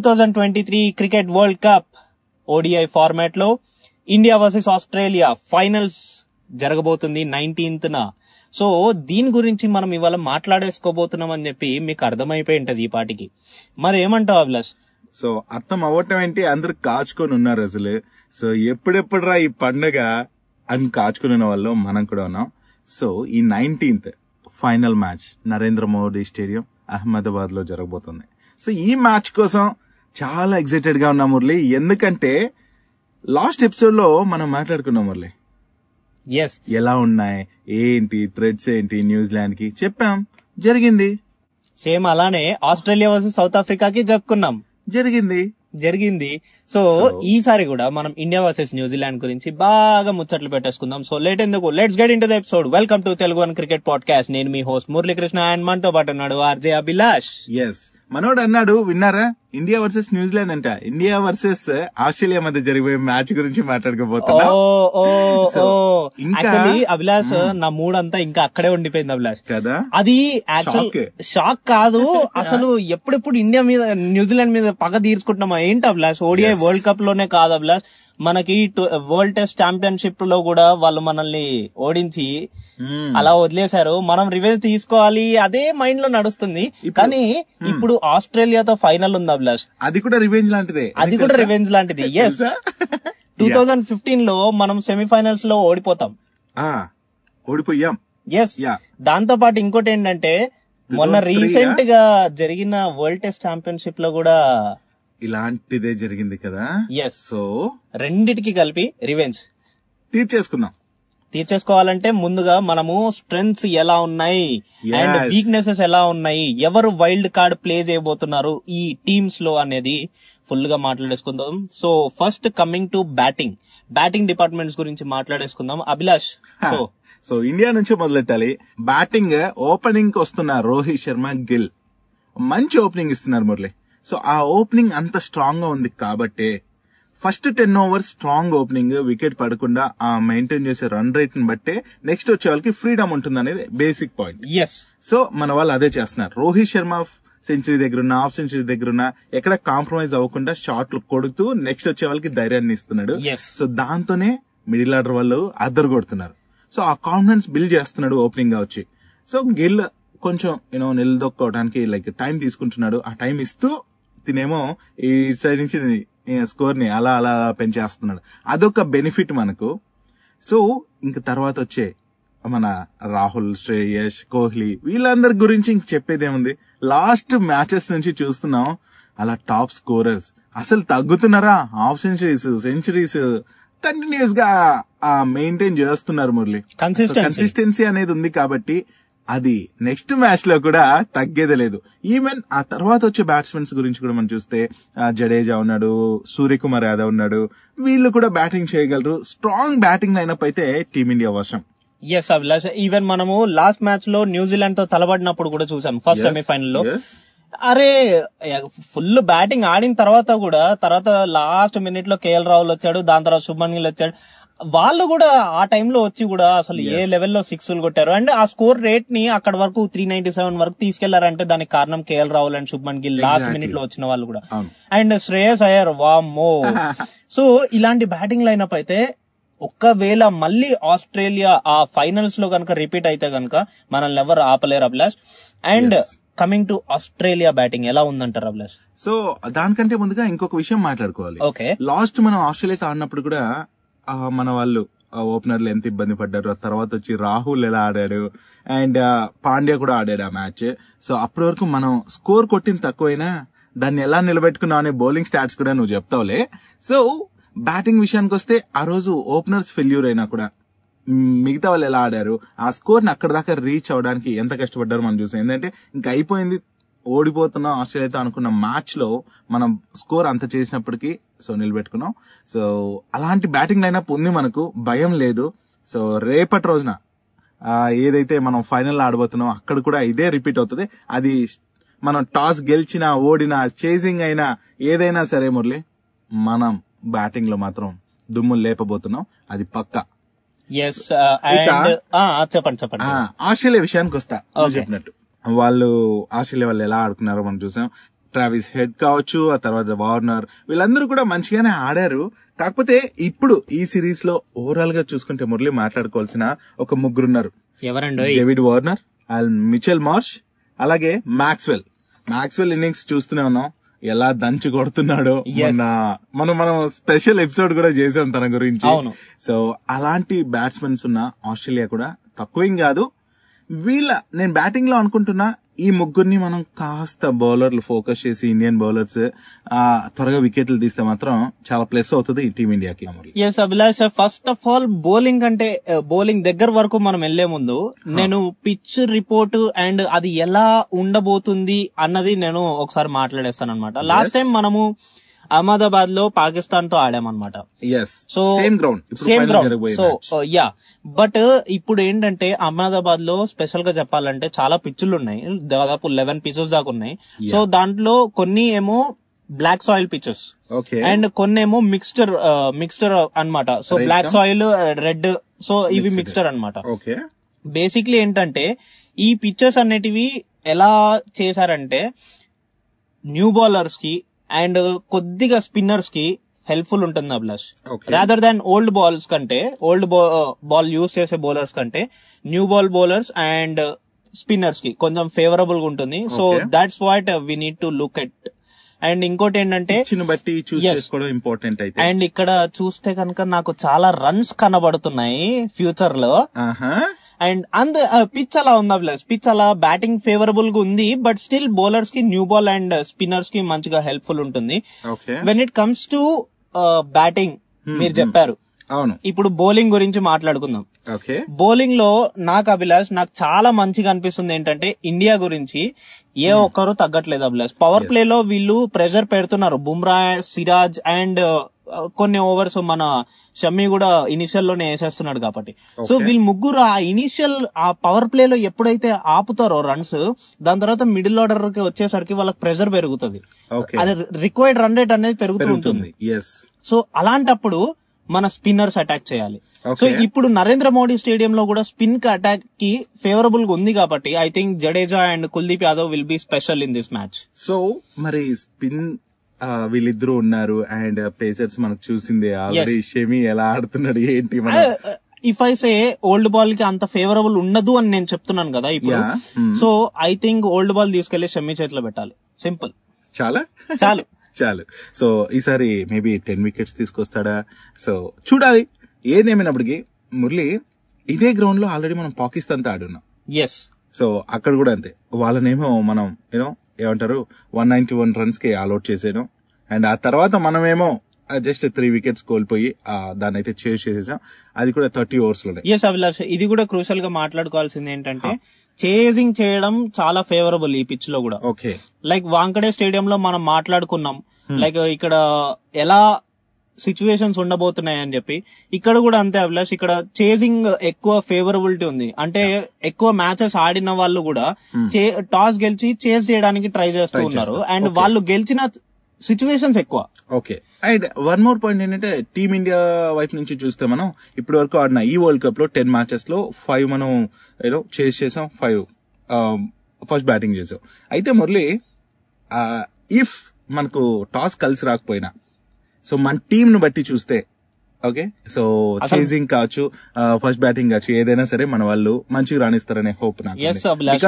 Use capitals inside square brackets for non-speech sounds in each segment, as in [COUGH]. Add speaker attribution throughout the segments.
Speaker 1: Thousand twenty three cricket world cup ODI ఫార్మాట్లో India versus Australia finals జరగబోతుంది nineteenth so దీని గురించి మనం ఇవాళ మాట్లాడేసుకోబోతున్నాం అని చెప్పి మీకు అర్థమైపోయి ఉంటది ఈ పాటికి. మరి ఏమంటావు అభిలాష్?
Speaker 2: సో అర్థం అవ్వటం ఏంటి? అందరు కాచుకొని ఉన్నారు అసలు. సో ఎప్పుడెప్పుడురా ఈ పండుగ అని కాచుకుని వాళ్ళు మనం కూడా ఉన్నాం. సో ఈ nineteenth final match Narendra Modi stadium అహ్మదాబాద్లో జరగబోతుంది. సో ఈ మ్యాచ్ కోసం చాలా ఎక్సైటెడ్గా ఉన్నాం మురళి. ఎందుకంటే లాస్ట్ ఎపిసోడ్లో మనం మాట్లాడుకున్నాం మురళి.
Speaker 1: ఎస్
Speaker 2: ఎలా ఉన్నాయి? ఏంటి? థ్రెడ్స్ ఏంటి? న్యూజిలాండ్కి? చెప్పాం. జరిగింది.
Speaker 1: సేమ్ అలానే ఆస్ట్రేలియా వర్సెస్ సౌత్ ఆఫ్రికాకి చెప్పుకున్నాం
Speaker 2: జరిగింది.
Speaker 1: జరిగింది. సో ఈసారి కూడా మనం ఇండియా వర్సెస్ న్యూజిలాండ్ గురించి బాగా ముచ్చట్లు పెట్టేసుకుందాం. సో లేట్ ఎందుకు? Let's get into the episode welcome to Telugu one cricket podcast నేను మీ హోస్ట్ మురళీకృష్ణ అండ్ మనతో పాటు ఉన్నాడు ఆర్జే అభిలాష్.
Speaker 2: ఎస్ మనోడు అన్నాడు విన్నారా? ఇండియా వర్సెస్ న్యూజిలాండ్ అంట. ఇండియా వర్సెస్ ఆస్ట్రేలియా మధ్య జరిగే మ్యాచ్ గురించి మాట్లాడుకోబోతున్నా.
Speaker 1: అభిలాష్ నా మూడ్ అంతా ఇంకా అక్కడే ఉండిపోయింది అభిలాష్.
Speaker 2: కదా?
Speaker 1: అది యాక్చువల్. షాక్ కాదు [LAUGHS] అసలు ఎప్పుడెప్పుడు ఇండియా మీద న్యూజిలాండ్ మీద పగ తీర్చుకుంటున్నామా ఏంటి అభిలాష్? ODI
Speaker 2: Yes.
Speaker 1: వరల్డ్ కప్లోనే కాదు అభిలాష్. మనకి వరల్డ్ టెస్ట్ ఛాంపియన్షిప్లో కూడా వాళ్ళు మనల్ని ఓడించి. అలా వదిలేశారు. మనం రివెంజ్ తీసుకోవాలి అదే మైండ్లో నడుస్తుంది. కానీ ఇప్పుడు ఆస్ట్రేలియాతో ఫైనల్ ఉంది అభిలాష్.
Speaker 2: అది కూడా రివెంజ్ లాంటిదే.
Speaker 1: అది కూడా రివెంజ్ లాంటిది. [LAUGHS] ఎస్? టూ థౌజండ్ ఫిఫ్టీన్లో మనం సెమీఫైనల్స్లో ఓడిపోతాం.
Speaker 2: ఓడిపోయాం.
Speaker 1: ఎస్ దాంతో పాటు ఇంకోటి ఏంటంటే మొన్న
Speaker 2: 2003
Speaker 1: రీసెంట్గా జరిగిన వరల్డ్ టెస్ట్ ఛాంపియన్షిప్లో కూడా
Speaker 2: ఇలాంటిదే జరిగింది కదా?
Speaker 1: ఎస్
Speaker 2: సో
Speaker 1: రెండిటికి కలిపి రివెంజ్
Speaker 2: తీర్చేసుకుందాం.
Speaker 1: తీర్చేసుకోవాలంటే ముందుగా మనము స్ట్రెంగ్స్ ఎలా ఉన్నాయి? అండ్. వీక్నెసెస్ ఎలా ఉన్నాయి? ఎవరు వైల్డ్ కార్డ్ ప్లే చేయబోతున్నారు ఈ టీమ్స్లో అనేది ఫుల్గా మాట్లాడేసుకుందాం. So first coming to batting batting departments గురించి మాట్లాడేసుకుందాం. అభిలాష్ సో
Speaker 2: సో ఇండియా నుంచి మొదలెట్టాలి? బ్యాటింగ్ ఓపెనింగ్ వస్తున్న రోహిత్ శర్మ గిల్ మంచి ఓపెనింగ్ ఇస్తున్నారు మురళి. సో ఆ ఓపెనింగ్ అంత స్ట్రాంగ్గా ఉంది కాబట్టి first ten overs strong opening wicket పడకుండా ఆ మెయింటైన్ చేసే రన్ రేట్ని బట్టే నెక్స్ట్ వచ్చే వాళ్ళకి ఫ్రీడమ్ ఉంటుంది అనేది బేసిక్ పాయింట్
Speaker 1: ఎస్
Speaker 2: సో మన వాళ్ళు అదే చేస్తున్నారు. రోహిత్ శర్మ సెంచరీ దగ్గర ఉన్న హాఫ్ సెంచరీ దగ్గర ఉన్న ఎక్కడ కాంప్రమైజ్ అవ్వకుండా షాట్లు కొడుతూ నెక్స్ట్ వచ్చే వాళ్ళకి ధైర్యాన్ని ఇస్తున్నాడు. సో దాంతోనే మిడిల్ ఆర్డర్ వాళ్ళు అద్దరు కొడుతున్నారు సో ఆ కాన్ఫిడెన్స్ బిల్డ్ చేస్తున్నాడు ఓపెనింగ్గా వచ్చి సో గిల్ కొంచెం యూనో నిలదొక్కోవడానికి లైక్ టైం తీసుకుంటున్నాడు. ఆ టైం ఇస్తూ తినేమో ఈ సైడ్ నుంచి స్కోర్ని అలా అలా పెంచేస్తున్నాడు. అదొక బెనిఫిట్ మనకు. సో ఇంక తర్వాత వచ్చే మన రాహుల్ శ్రేయస్ కోహ్లీ వీళ్ళందరి గురించి ఇంక చెప్పేదేముంది? లాస్ట్ మ్యాచెస్ నుంచి చూస్తున్నాం. అలా టాప్ స్కోరర్స్. అసలు తగ్గుతున్నారా? హాఫ్ సెంచరీస్ సెంచరీస్ కంటిన్యూస్గా మెయింటైన్ చేస్తున్నారు మురళి. కన్సిస్టెన్సీ అనేది ఉంది కాబట్టి అది నెక్స్ట్ మ్యాచ్లో కూడా తగ్గేదే లేదు. ఈవెన్ ఆ తర్వాత వచ్చే బ్యాట్స్మెన్స్ గురించి కూడా మనం చూస్తే జడేజా ఉన్నాడు సూర్యకుమార్ యాదవ్ ఉన్నాడు వీళ్ళు కూడా బ్యాటింగ్ చేయగలరు. స్ట్రాంగ్ బ్యాటింగ్ లైనప్ అయితే టీమిండియా వర్షం.
Speaker 1: ఎస్ అభిలాష్ ఈవెన్ మనము లాస్ట్ మ్యాచ్లో న్యూజిలాండ్తో తలబడినప్పుడు కూడా చూసాం ఫస్ట్
Speaker 2: సెమీఫైనల్లో.
Speaker 1: అరే ఫుల్ బ్యాటింగ్ ఆడిన తర్వాత కూడా తర్వాత లాస్ట్ మినిట్లో కేఎల్ రాహుల్ వచ్చాడు దాని తర్వాత శుభన్ గిల్ వచ్చాడు. వాళ్ళు కూడా ఆ టైంలో వచ్చి కూడా అసలు ఏ లెవెల్లో సిక్స్ కొట్టారు. అండ్ ఆ స్కోర్ రేట్ని అక్కడ వరకు త్రీ నైన్టీ సెవెన్ వరకు తీసుకెళ్ళారంటే దానికి కారణం KL Rahul and Shubman Gill last. మినిట్లో వచ్చిన వాళ్ళు కూడా. అండ్ శ్రేయస్ అయ్యర్ వామ్మో. [LAUGHS] సో ఇలాంటి బ్యాటింగ్ లైనప్ అయితే ఒక్కవేళ మళ్ళీ ఆస్ట్రేలియా ఆ ఫైనల్స్లో కనుక రిపీట్ అయితే కనుక మనల్ని ఎవరు ఆపలేరు Abhilash. And. Coming to Australia batting ఎలా ఉందంటారు అభిలాష్?
Speaker 2: సో దానికంటే ముందుగా ఇంకొక విషయం మాట్లాడుకోవాలి.
Speaker 1: ఓకే
Speaker 2: లాస్ట్ మనం ఆస్ట్రేలియాతో ఆడినప్పుడు కూడా మన వాళ్ళు ఓపెనర్లు ఎంత ఇబ్బంది పడ్డారు ఆ తర్వాత వచ్చి రాహుల్ ఎలా ఆడాడు అండ్ పాండ్యా కూడా ఆడాడు ఆ మ్యాచ్. సో అప్పటి వరకు మనం స్కోర్ కొట్టింది తక్కువైనా దాన్ని ఎలా నిలబెట్టుకున్నావు అనే బౌలింగ్ స్టాట్స్ కూడా నువ్వు చెప్తావులే. సో బ్యాటింగ్ విషయానికి వస్తే ఆ రోజు ఓపెనర్స్ ఫెయిల్యూర్ అయినా కూడా మిగతా వాళ్ళు ఎలా ఆడారు ఆ స్కోర్ని అక్కడ దాకా రీచ్ అవడానికి ఎంత కష్టపడ్డారు మనం చూసాం. ఏంటంటే ఇంకా అయిపోయింది ఓడిపోతున్న ఆస్ట్రేలియాతో అనుకున్న మ్యాచ్లో మనం స్కోర్ అంత చేసినప్పటికీ సో నిలబెట్టుకున్నాం. సో అలాంటి బ్యాటింగ్ లైనప్ ఉంది మనకు. భయం లేదు. సో రేపటి రోజున ఏదైతే మనం ఫైనల్ ఆడబోతున్నాం అక్కడ కూడా ఇదే రిపీట్ అవుతుంది. అది మనం టాస్ గెలిచినా ఓడినా చేసింగ్ అయినా ఏదైనా సరే మురళి మనం బ్యాటింగ్లో మాత్రం దుమ్ములు లేపబోతున్నాం. అది పక్కా.
Speaker 1: చెప్పండి చెప్పండి.
Speaker 2: ఆ, ఆస్ట్రేలియా విషయానికి వస్తా. చెప్పినట్టు. వాళ్ళు ఆస్ట్రేలియా వాళ్ళు ఎలా ఆడుకున్నారో మనం చూసాం. ట్రావిస్ హెడ్ కావచ్చు ఆ తర్వాత వార్నర్ వీళ్ళందరూ కూడా మంచిగానే ఆడారు. కాకపోతే ఇప్పుడు ఈ సిరీస్లో ఓవరాల్గా చూసుకుంటే మురళి మాట్లాడుకోవాల్సిన ఒక ముగ్గురున్నారు.
Speaker 1: ఎవరండో?
Speaker 2: David Warner and Mitchell Marsh అలాగే మాక్స్వెల్ మాక్స్వెల్ ఇన్నింగ్స్ చూస్తూనే ఉన్నాం. ఎలా దంచి కొడుతున్నాడో మొన్న మనం మనం స్పెషల్ ఎపిసోడ్ కూడా చేసాం తన గురించి. సో అలాంటి బ్యాట్స్మెన్స్ ఉన్న ఆస్ట్రేలియా కూడా తక్కువేం కాదు. వీళ్ళ నేను బ్యాటింగ్లో అనుకుంటున్నా ఈ ముగ్గురిని మనం కాస్త బౌలర్లు ఫోకస్ చేసి ఇండియన్ బౌలర్స్ త్వరగా వికెట్లు తీస్తే మాత్రం చాలా ప్లస్ అవుతుంది ఈ టీమిండియాకి.
Speaker 1: Yes Abhilash first of all bowling అంటే బౌలింగ్ దగ్గర వరకు మనం వెళ్ళే ముందు నేను పిచ్ రిపోర్ట్ అండ్ అది ఎలా ఉండబోతుంది అన్నది నేను ఒకసారి మాట్లాడేస్తాను అనమాట లాస్ట్ టైం మనము అహ్మదాబాద్లో పాకిస్తాన్తో ఆడామన్నమాట so
Speaker 2: same ground
Speaker 1: same ground so. Yeah but ఇప్పుడు ఏంటంటే అహ్మదాబాద్లో స్పెషల్గా చెప్పాలంటే చాలా పిచ్చులు ఉన్నాయి దాదాపు లెవెన్ పిచెస్ దాకా ఉన్నాయి. సో దాంట్లో కొన్ని ఏమో black soil pitches
Speaker 2: okay
Speaker 1: and కొన్ని ఏమో మిక్స్చర్ మిక్స్చర్ అన్నమాట. So
Speaker 2: Red
Speaker 1: black? Soil red so ఇవి మిక్స్చర్ అన్నమాట.
Speaker 2: ఓకే
Speaker 1: బేసిక్లీ ఏంటంటే ఈ పిక్చర్స్ అనేటివి ఎలా చేశారంటే న్యూ బౌలర్స్కి అండ్ కొద్దిగా స్పిన్నర్స్కి హెల్ప్ఫుల్ ఉంటుంది Abhilash. Rather than old balls కంటే ఓల్డ్ బాల్ యూస్ చేసే బౌలర్స్ కంటే న్యూ బాల్ బౌలర్స్ అండ్ స్పిన్నర్స్కి కొంచెం ఫేవరబుల్గా ఉంటుంది so. That's what we need to look at and ఇంకోటి ఏంటంటే
Speaker 2: బట్టి. చేసుకోవడం ఇంపార్టెంట్ అయితే
Speaker 1: అండ్ ఇక్కడ చూస్తే కనుక నాకు చాలా రన్స్ కనబడుతున్నాయి
Speaker 2: ఫ్యూచర్లో
Speaker 1: అండ్ అంద పిచ్ అలా ఉందా ప్లస్ పిచ్ అలా బ్యాటింగ్ ఫేవరబుల్గా ఉంది బట్ స్టిల్ బౌలర్స్కి న్యూ బాల్ అండ్ స్పిన్నర్స్కి మంచిగా హెల్ప్ఫుల్ ఉంటుంది. When it comes to batting మీరు చెప్పారు.
Speaker 2: అవును.
Speaker 1: ఇప్పుడు బౌలింగ్ గురించి మాట్లాడుకుందాం. బౌలింగ్లో నాకు అభిలాష్ నాకు చాలా మంచిగా అనిపిస్తుంది ఏంటంటే ఇండియా గురించి ఏ ఒక్కరు తగ్గట్లేదు అభిలాష్ పవర్ ప్లే లో వీళ్ళు ప్రెషర్ పెడుతున్నారు. బుమ్రా సిరాజ్ అండ్ కొన్ని ఓవర్స్ మన షమ్మి కూడా ఇనిషియల్లోనే వేసేస్తున్నాడు కాబట్టి. సో వీళ్ళు ముగ్గురు ఆ ఇనిషియల్ ఆ పవర్ ప్లే లో ఎప్పుడైతే ఆపుతారో రన్స్ దాని తర్వాత మిడిల్ ఆర్డర్కి వచ్చేసరికి వాళ్ళకి ప్రెషర్ పెరుగుతుంది. అది రిక్వైర్డ్ రన్ రేట్ అనేది పెరుగుతూ ఉంటుంది. సో అలాంటప్పుడు మన స్పిన్నర్స్ అటాక్ చేయాలి. సో ఇప్పుడు నరేంద్ర మోడీ స్టేడియం లో కూడా స్పిన్కి అటాక్కి ఫేవరబుల్గా ఉంది కాబట్టి I think Jadeja and Kuldeep Yadav will be special in this match
Speaker 2: so మరి స్పిన్ వీళ్ళిద్దరూ ఉన్నారు అండ్ పేసర్స్ మనకు చూసిందే. ఆల్రెడీ షమి ఎలా ఆడుతున్నాడు ఏంటి మన
Speaker 1: ఇఫ్ ఐ సే ఓల్డ్ బాల్కి అంత ఫేవరబుల్ ఉండదు అని నేను చెప్తున్నాను కదా ఇప్పుడు. So I think old ball తీసుకెళ్ళి షమ్మి చేతిలో పెట్టాలి. సింపుల్
Speaker 2: చాలా?
Speaker 1: చాలు. [LAUGHS]
Speaker 2: చాలు. సో ఈసారి మేబీ టెన్ వికెట్స్ తీసుకొస్తాడా? సో చూడాలి. ఏదేమైనప్పటికీ మురళి ఇదే గ్రౌండ్లో ఆల్రెడీ మనం పాకిస్తాన్తో ఆడున్నాం.
Speaker 1: ఎస్
Speaker 2: సో అక్కడ కూడా అంతే. వాళ్ళనేమో మనం యూనో ఏమంటారు వన్ నైన్టీ వన్ రన్స్కి ఆల్అౌట్ చేసాను అండ్ ఆ తర్వాత మనమేమో జస్ట్ త్రీ వికెట్స్ కోల్పోయి దాన్ని అయితే చేజ్ చేసేసాం. అది కూడా థర్టీ ఓవర్స్లోనే.
Speaker 1: ఎస్ అభిలాష్ ఇది కూడా క్రూషల్గా మాట్లాడుకోవాల్సింది ఏంటంటే చేజింగ్ చేయడం చాలా ఫేవరబుల్ ఈ పిచ్లో కూడా.
Speaker 2: ఓకే
Speaker 1: లైక్ వాంకడే స్టేడియం లో మనం మాట్లాడుకున్నాం. లైక్ ఇక్కడ ఎలా సిచ్యువేషన్స్ ఉండబోతున్నాయి అని చెప్పి. ఇక్కడ కూడా అంతే అభిలాష్ ఇక్కడ చేజింగ్ ఎక్కువ ఫేవరబిలిటీ ఉంది. అంటే ఎక్కువ మ్యాచెస్ ఆడిన వాళ్ళు కూడా టాస్ గెలిచి చేజ్ చేయడానికి ట్రై చేస్తూ ఉన్నారు. అండ్ వాళ్ళు గెలిచిన సిచ్యువేషన్స్ ఎక్కువ.
Speaker 2: Okay and one more point ఏంటంటే టీమిండియా వైపు నుంచి చూస్తే మనం ఇప్పటి వరకు ఆడిన ఈ వరల్డ్ కప్లో టెన్ మ్యాచెస్లో ఫైవ్ మనం ఏదో చేస్ చేసాం ఫైవ్ ఫస్ట్ బ్యాటింగ్ చేసాం. అయితే మురళి ఇఫ్ మనకు టాస్ కలిసి రాకపోయినా సో మన టీం ను బట్టి చూస్తే ఓకే సో చేజింగ్ కావచ్చు ఫస్ట్ బ్యాటింగ్ కావచ్చు ఏదైనా సరే మన వాళ్ళు మంచిగా రాణిస్తారనే హోప్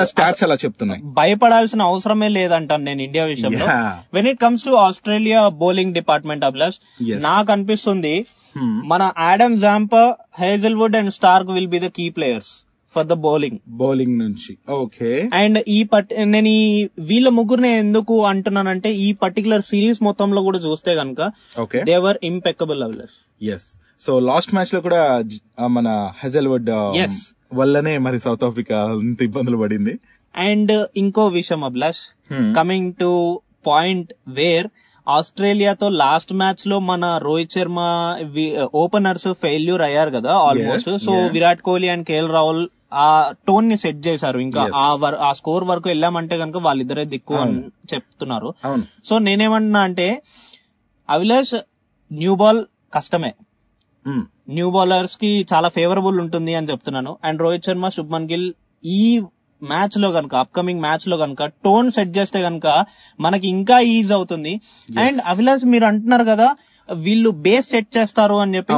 Speaker 2: స్టాట్స్ అలా చెప్తున్నాయి
Speaker 1: భయపడాల్సిన అవసరమే లేదంటాను నేను ఇండియా విషయంలో. When it comes to Australia bowling department Abhilash. నాకు అనిపిస్తుంది
Speaker 2: Hmm.
Speaker 1: మన Adam Zampa Hazlewood and Starc will be the key players for the bowling
Speaker 2: bowling నుంచి. ఓకే
Speaker 1: అండ్ ఈ పట్ నేను ఈ వీళ్ళ ముగ్గురిని ఎందుకు అంటున్నానంటే ఈ పర్టికులర్ సిరీస్ మొత్తంలో కూడా చూస్తే గనుక
Speaker 2: okay
Speaker 1: they're impeccable Abhilash
Speaker 2: yes so last మ్యాచ్లో కూడా మన హెజల్వుడ్
Speaker 1: Yes.
Speaker 2: వల్లనే మరి సౌత్ ఆఫ్రికా అంత ఇబ్బందులు పడింది.
Speaker 1: అండ్ ఇంకో విషయం Abhilash. Coming to point where ఆస్ట్రేలియాతో last మ్యాచ్లో మన రోహిత్ శర్మ ఓపెనర్స్ ఫెయిల్యూర్ అయ్యారు కదా almost so. Virat Kohli and KL Rahul ఆ టోన్ని సెట్ చేశారు. ఇంకా. ఆ ఆ స్కోర్ వరకు వెళ్ళామంటే కనుక వాళ్ళిద్దరే దిక్కు అని చెప్తున్నారు. సో నేనేమంటున్నా అంటే అభిలాష్ న్యూ బాల్ కష్టమే.
Speaker 2: మ్మ్.
Speaker 1: న్యూ బౌలర్స్కి చాలా ఫేవరబుల్ ఉంటుంది అని చెప్తున్నాను. అండ్ రోహిత్ శర్మ శుభ్మన్ గిల్ ఈ మ్యాచ్లో కనుక అప్కమింగ్ మ్యాచ్లో కనుక టోన్ సెట్ చేస్తే కనుక మనకి ఇంకా ఈజీ అవుతుంది. అండ్ అభిలాష్ మీరు అంటున్నారు కదా వీళ్ళు బేస్ సెట్ చేస్తారు అని చెప్పి.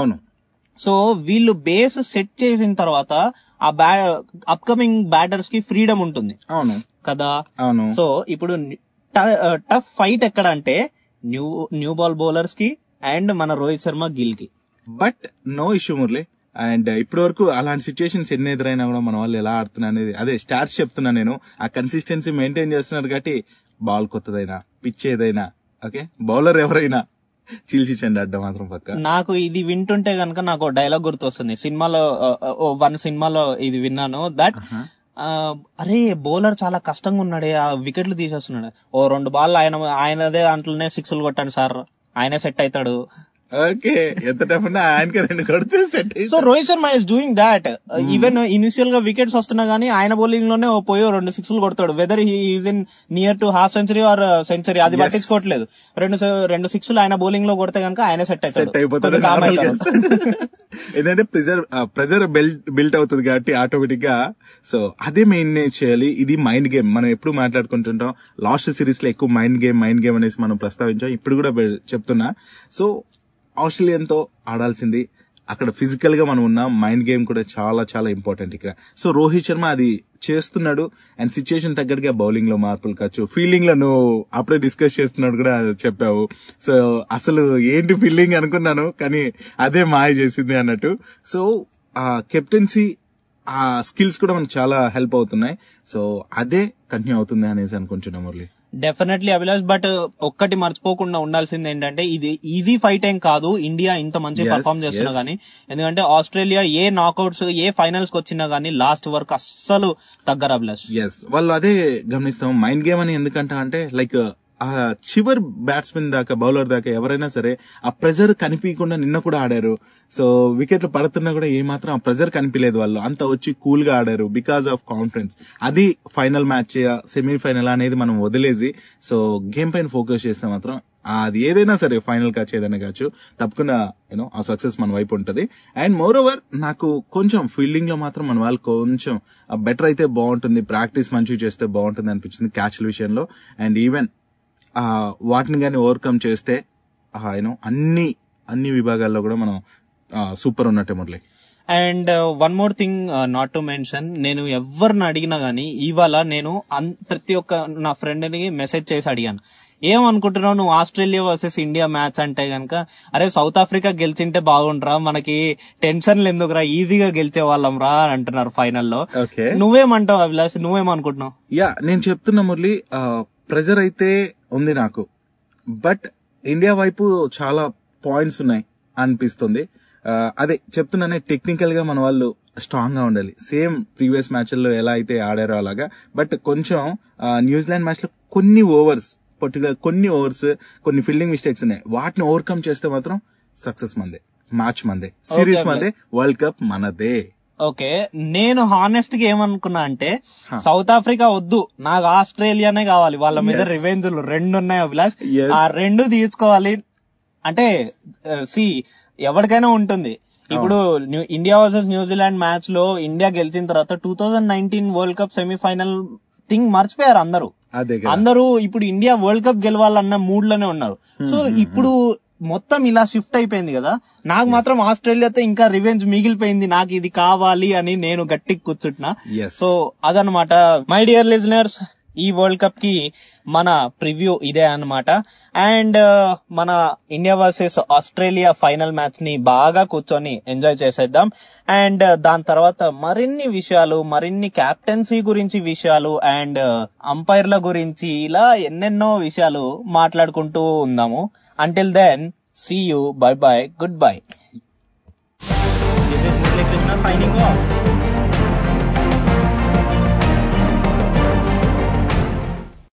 Speaker 1: సో వీళ్ళు బేస్ సెట్ చేసిన తర్వాత ఆ బ్యా అప్కమింగ్ బ్యాటర్స్కి ఫ్రీడమ్ ఉంటుంది.
Speaker 2: అవును.
Speaker 1: కదా?
Speaker 2: అవును.
Speaker 1: సో ఇప్పుడు టఫ్ ఫైట్ ఎక్కడ అంటే న్యూ న్యూ బాల్ బౌలర్స్కి అండ్ మన Rohit Sharma గిల్కి.
Speaker 2: But no issue Murali. And ఇప్పటి వరకు అలాంటి సిచ్యువేషన్స్ ఎన్ని ఎదురైనా కూడా మన వాళ్ళు ఎలా ఆడుతున్నారు అనేది అదే స్టార్ట్స్ చెప్తున్నా నేను. ఆ కన్సిస్టెన్సీ మెయింటైన్ చేస్తున్నారు కాబట్టి బాల్ కొత్తదైనా పిచ్ ఏదైనా ఓకే బౌలర్ ఎవరైనా చీల్చిచ్చండి అడ్డ మాత్రం పక్క.
Speaker 1: నాకు ఇది వింటుంటే గనక నాకు డైలాగ్ గుర్తొస్తుంది. సినిమాలో వన్ సినిమాలో ఇది విన్నాను. దట్ అరే బౌలర్ చాలా కష్టంగా ఉన్నాడే ఆ వికెట్లు తీసేస్తున్నాడు. ఓ రెండు బాల్ ఆయన ఆయనదే దాంట్లోనే సిక్స్లు కొట్టాను సార్. ఆయనే సెట్ అవుతాడు.
Speaker 2: ఓకే. ఎంత టఫ్ ఉన్నా ఆయనకి రెండు కొడితే set
Speaker 1: so Rohit Sharma is doing that even ఇనిషియల్గా వికెట్స్ వస్తున్నా గానీ ఆయన బౌలింగ్లోనే పోయి రెండు సిక్స్లు కొడతాడు. Whether is in near to half century or century అది. పట్టించుకోవట్లేదు. రెండు రెండు సిక్స్లు ఆయన బౌలింగ్లో కొడితే కనుక ఆయన సెట్
Speaker 2: సెట్ అయిపోతాడు ప్రెజర్ ప్రెజర్ బిల్డ్ బిల్ట్ అవుతుంది కాబట్టి ఆటోమేటిక్గా. సో అదే మెయిన్ చేయాలి. ఇది మైండ్ గేమ్ మనం ఎప్పుడు మాట్లాడుకుంటుంటాం లాస్ట్ సిరీస్లో ఎక్కువ మైండ్ గేమ్ మైండ్ గేమ్ అనేసి మనం ప్రస్తావించాం. ఇప్పుడు కూడా చెప్తున్నా. సో ఆస్ట్రేలియన్తో ఆడాల్సింది. అక్కడ ఫిజికల్గా మనం ఉన్నాం మైండ్ గేమ్ కూడా చాలా చాలా ఇంపార్టెంట్ ఇక్కడ. సో రోహిత్ శర్మ అది చేస్తున్నాడు. అండ్ సిచ్యుయేషన్ తగ్గట్టుగా బౌలింగ్లో మార్పులు కావచ్చు. ఫీల్డింగ్లో నువ్వు అప్పుడే డిస్కస్ చేస్తున్నాడు కూడా చెప్పావు. సో అసలు ఏంటి ఫీల్డింగ్ అనుకున్నాను కానీ అదే మాయ చేసింది అన్నట్టు. సో ఆ కెప్టెన్సీ ఆ స్కిల్స్ కూడా మనకు చాలా హెల్ప్ అవుతున్నాయి. సో అదే కంటిన్యూ అవుతుంది అనేసి అనుకుంటున్నా మురళి.
Speaker 1: డెఫినెట్లీ అభిలాష్ బట్ ఒక్కటి మర్చిపోకుండా ఉండాల్సింది ఏంటంటే ఇది ఈజీ ఫైట్ ఏం కాదు. ఇండియా ఇంత మంచి పర్ఫామ్ చేస్తున్నా. గానీ ఎందుకంటే ఆస్ట్రేలియా ఏ నాకౌట్స్ ఏ ఫైనల్స్కి వచ్చినా గానీ లాస్ట్ వరకు అస్సలు తగ్గరు అభిలాష్
Speaker 2: ఎస్ వాళ్ళు అదే గమనిస్తాం మైండ్ గేమ్ అని ఎందుకంట అంటే లైక్ ఆ చివరి బ్యాట్స్మెన్ దాకా బౌలర్ దాకా ఎవరైనా సరే ఆ ప్రెజర్ కనిపించకుండా నిన్న కూడా ఆడారు. సో వికెట్లు పడుతున్నా కూడా ఏమాత్రం ఆ ప్రెజర్ కనిపించలేదు వాళ్ళు అంత వచ్చి కూల్గా ఆడారు బికాస్ ఆఫ్ కాన్ఫిడెన్స్ అది ఫైనల్ మ్యాచ్ సెమీఫైనల్ అనేది మనం వదిలేసి సో గేమ్ పైన ఫోకస్ చేస్తే మాత్రం అది ఏదైనా సరే ఫైనల్ కాచ్ ఏదైనా కావచ్చు తప్పకుండా యూనో ఆ సక్సెస్ మన వైపు ఉంటుంది. అండ్ మోర్ ఓవర్ నాకు కొంచెం ఫీల్డింగ్లో మాత్రం మన వాళ్ళు కొంచెం బెటర్ అయితే బాగుంటుంది ప్రాక్టీస్ మంచిగా చేస్తే బాగుంటుంది అనిపించింది క్యాచ్ల విషయంలో. అండ్ ఈవెన్ వాటిని కానీ ఓవర్కమ్ చేస్తే యూనో అన్ని అన్ని విభాగాల్లో కూడా మనం సూపర్ ఉన్నట్టే Murali.
Speaker 1: And one more thing not to mention నేను ఎవరిని అడిగినా గానీ ఇవాళ నేను ప్రతి ఒక్క నా ఫ్రెండ్ని మెసేజ్ చేసి అడిగాను. ఏమనుకుంటున్నావు? నువ్వు ఆస్ట్రేలియా వర్సెస్ ఇండియా మ్యాచ్ అంటే గనక అరే సౌత్ ఆఫ్రికా గెలిచింటే బాగుండ్రా మనకి టెన్షన్లు ఎందుకురా ఈజీగా గెలిచే వాళ్ళం రా అని అంటున్నారు ఫైనల్లో. నువ్వేమంటావు అభిలాష్? నువ్వేమనుకుంటున్నావు?
Speaker 2: యా నేను చెప్తున్నా మురళి ప్రెజర్ అయితే ఉంది నాకు. బట్ ఇండియా వైపు చాలా పాయింట్స్ ఉన్నాయి అనిపిస్తుంది. అదే చెప్తున్నానే టెక్నికల్గా మన వాళ్ళు స్ట్రాంగ్గా ఉండాలి. సేమ్ ప్రీవియస్ మ్యాచ్ల్లో ఎలా అయితే ఆడారో అలాగా. బట్ కొంచెం న్యూజిలాండ్ మ్యాచ్లో కొన్ని ఓవర్స్ పర్టికులర్ కొన్ని ఓవర్స్ కొన్ని ఫీల్డింగ్ మిస్టేక్స్ ఉన్నాయి. వాటిని ఓవర్కమ్ చేస్తే మాత్రం సక్సెస్ మందే మ్యాచ్ మందే. సిరీస్ మందే వరల్డ్ కప్ మనదే.
Speaker 1: ఓకే నేను హానెస్ట్గా ఏమనుకున్నా అంటే. సౌత్ ఆఫ్రికా వద్దు నాకు ఆస్ట్రేలియానే కావాలి వాళ్ళ మీద. రివెంజ్లు రెండు ఉన్నాయి అభిలాష్. ఆ రెండు తీసుకోవాలి. అంటే సి ఎవరికైనా ఉంటుంది. ఇప్పుడు new- India versus New Zealand మ్యాచ్లో ఇండియా గెలిచిన తర్వాత two thousand nineteen world cup semifinal thing మర్చిపోయారు అందరూ. అందరూ ఇప్పుడు ఇండియా వరల్డ్ కప్ గెలవాలన్న మూడ్లోనే ఉన్నారు. సో ఇప్పుడు మొత్తం ఇలా షిఫ్ట్ అయిపోయింది కదా. నాకు మాత్రం ఆస్ట్రేలియాతో ఇంకా రివెంజ్ మిగిలిపోయింది. నాకు ఇది కావాలి అని నేను గట్టికి కూర్చుంటున్నా. సో అదనమాట మై డియర్ లిజనర్స్ ఈ వరల్డ్ కప్కి మన ప్రివ్యూ ఇదే అన్నమాట. అండ్ మన ఇండియా వర్సెస్ ఆస్ట్రేలియా ఫైనల్ మ్యాచ్ని బాగా కూర్చొని ఎంజాయ్ చేసేద్దాం. అండ్ దాని తర్వాత మరిన్ని విషయాలు మరిన్ని క్యాప్టెన్సీ గురించి విషయాలు అండ్ అంపైర్ల గురించి ఇలా ఎన్నెన్నో విషయాలు మాట్లాడుకుంటూ ఉందాము. Until then, see you. Bye bye. Goodbye. This is Krishna signing off.